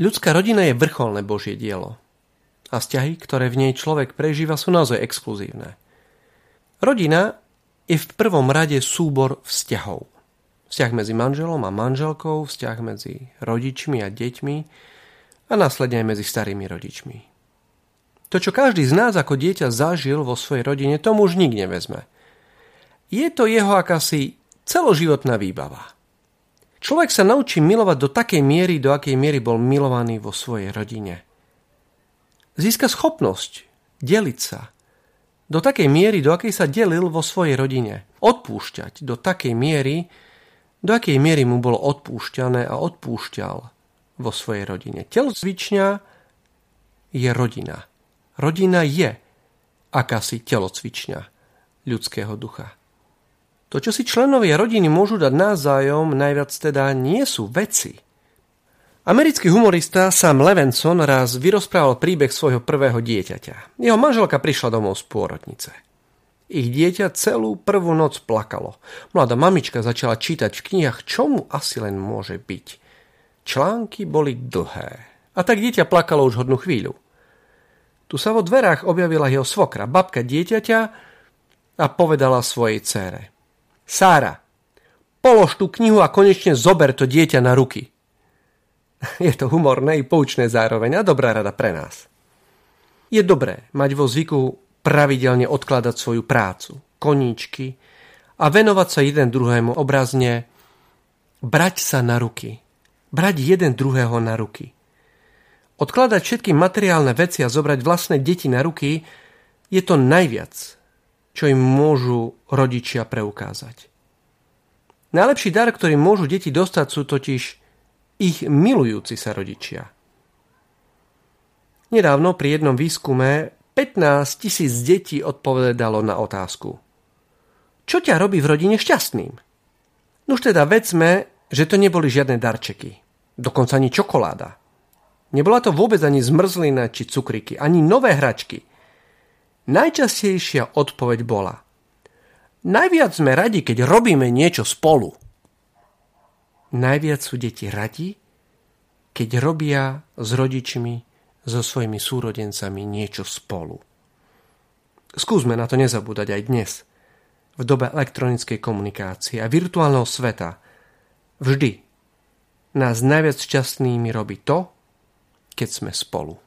Ľudská rodina je vrcholné Božie dielo. A vzťahy, ktoré v nej človek prežíva, sú naozaj exkluzívne. Rodina je v prvom rade súbor vzťahov. Vzťah medzi manželom a manželkou, vzťah medzi rodičmi a deťmi a následne aj medzi starými rodičmi. To, čo každý z nás ako dieťa zažil vo svojej rodine, tomu už nik nevezme. Je to jeho akási celoživotná výbava. Človek sa naučí milovať do takej miery, do akej miery bol milovaný vo svojej rodine. Získa schopnosť deliť sa do takej miery, do akej sa delil vo svojej rodine. Odpúšťať do takej miery, do akej miery mu bolo odpúšťané a odpúšťal vo svojej rodine. Telocvičňa je rodina. Rodina je akási telocvičňa ľudského ducha. To, čo si členovia rodiny môžu dať navzájom, najviac teda nie sú veci. Americký humorista Sam Levenson raz vyrozprával príbeh svojho prvého dieťaťa. Jeho manželka prišla domov z pôrodnice. Ich dieťa celú prvú noc plakalo. Mladá mamička začala čítať v knihách, čo asi len môže byť. Články boli dlhé. A tak dieťa plakalo už hodnú chvíľu. Tu sa vo dverách objavila jeho svokra, babka dieťaťa a povedala svojej cére. Sára, polož tú knihu a konečne zober to dieťa na ruky. Je to humorné i poučné zároveň a dobrá rada pre nás. Je dobré mať vo zvyku pravidelne odkladať svoju prácu, koníčky a venovať sa jeden druhému obrazne brať sa na ruky. Brať jeden druhého na ruky. Odkladať všetky materiálne veci a zobrať vlastné deti na ruky je to najviac, čo im môžu rodičia preukázať. Najlepší dar, ktorý môžu deti dostať, sú totiž ich milujúci sa rodičia. Nedávno pri jednom výskume 15 tisíc detí odpovedalo na otázku. Čo ťa robí v rodine šťastným? Nuž teda vedzme, že to neboli žiadne darčeky. Dokonca ani čokoláda. Nebola to vôbec ani zmrzlina či cukriky, ani nové hračky. Najčastejšia odpoveď bola Najviac sme radi, keď robíme niečo spolu. Najviac sú deti radi, keď robia s rodičmi, so svojimi súrodencami niečo spolu. Skúsme na to nezabúdať aj dnes. V dobe elektronickej komunikácie a virtuálneho sveta vždy nás najviac šťastnými robí to, keď sme spolu.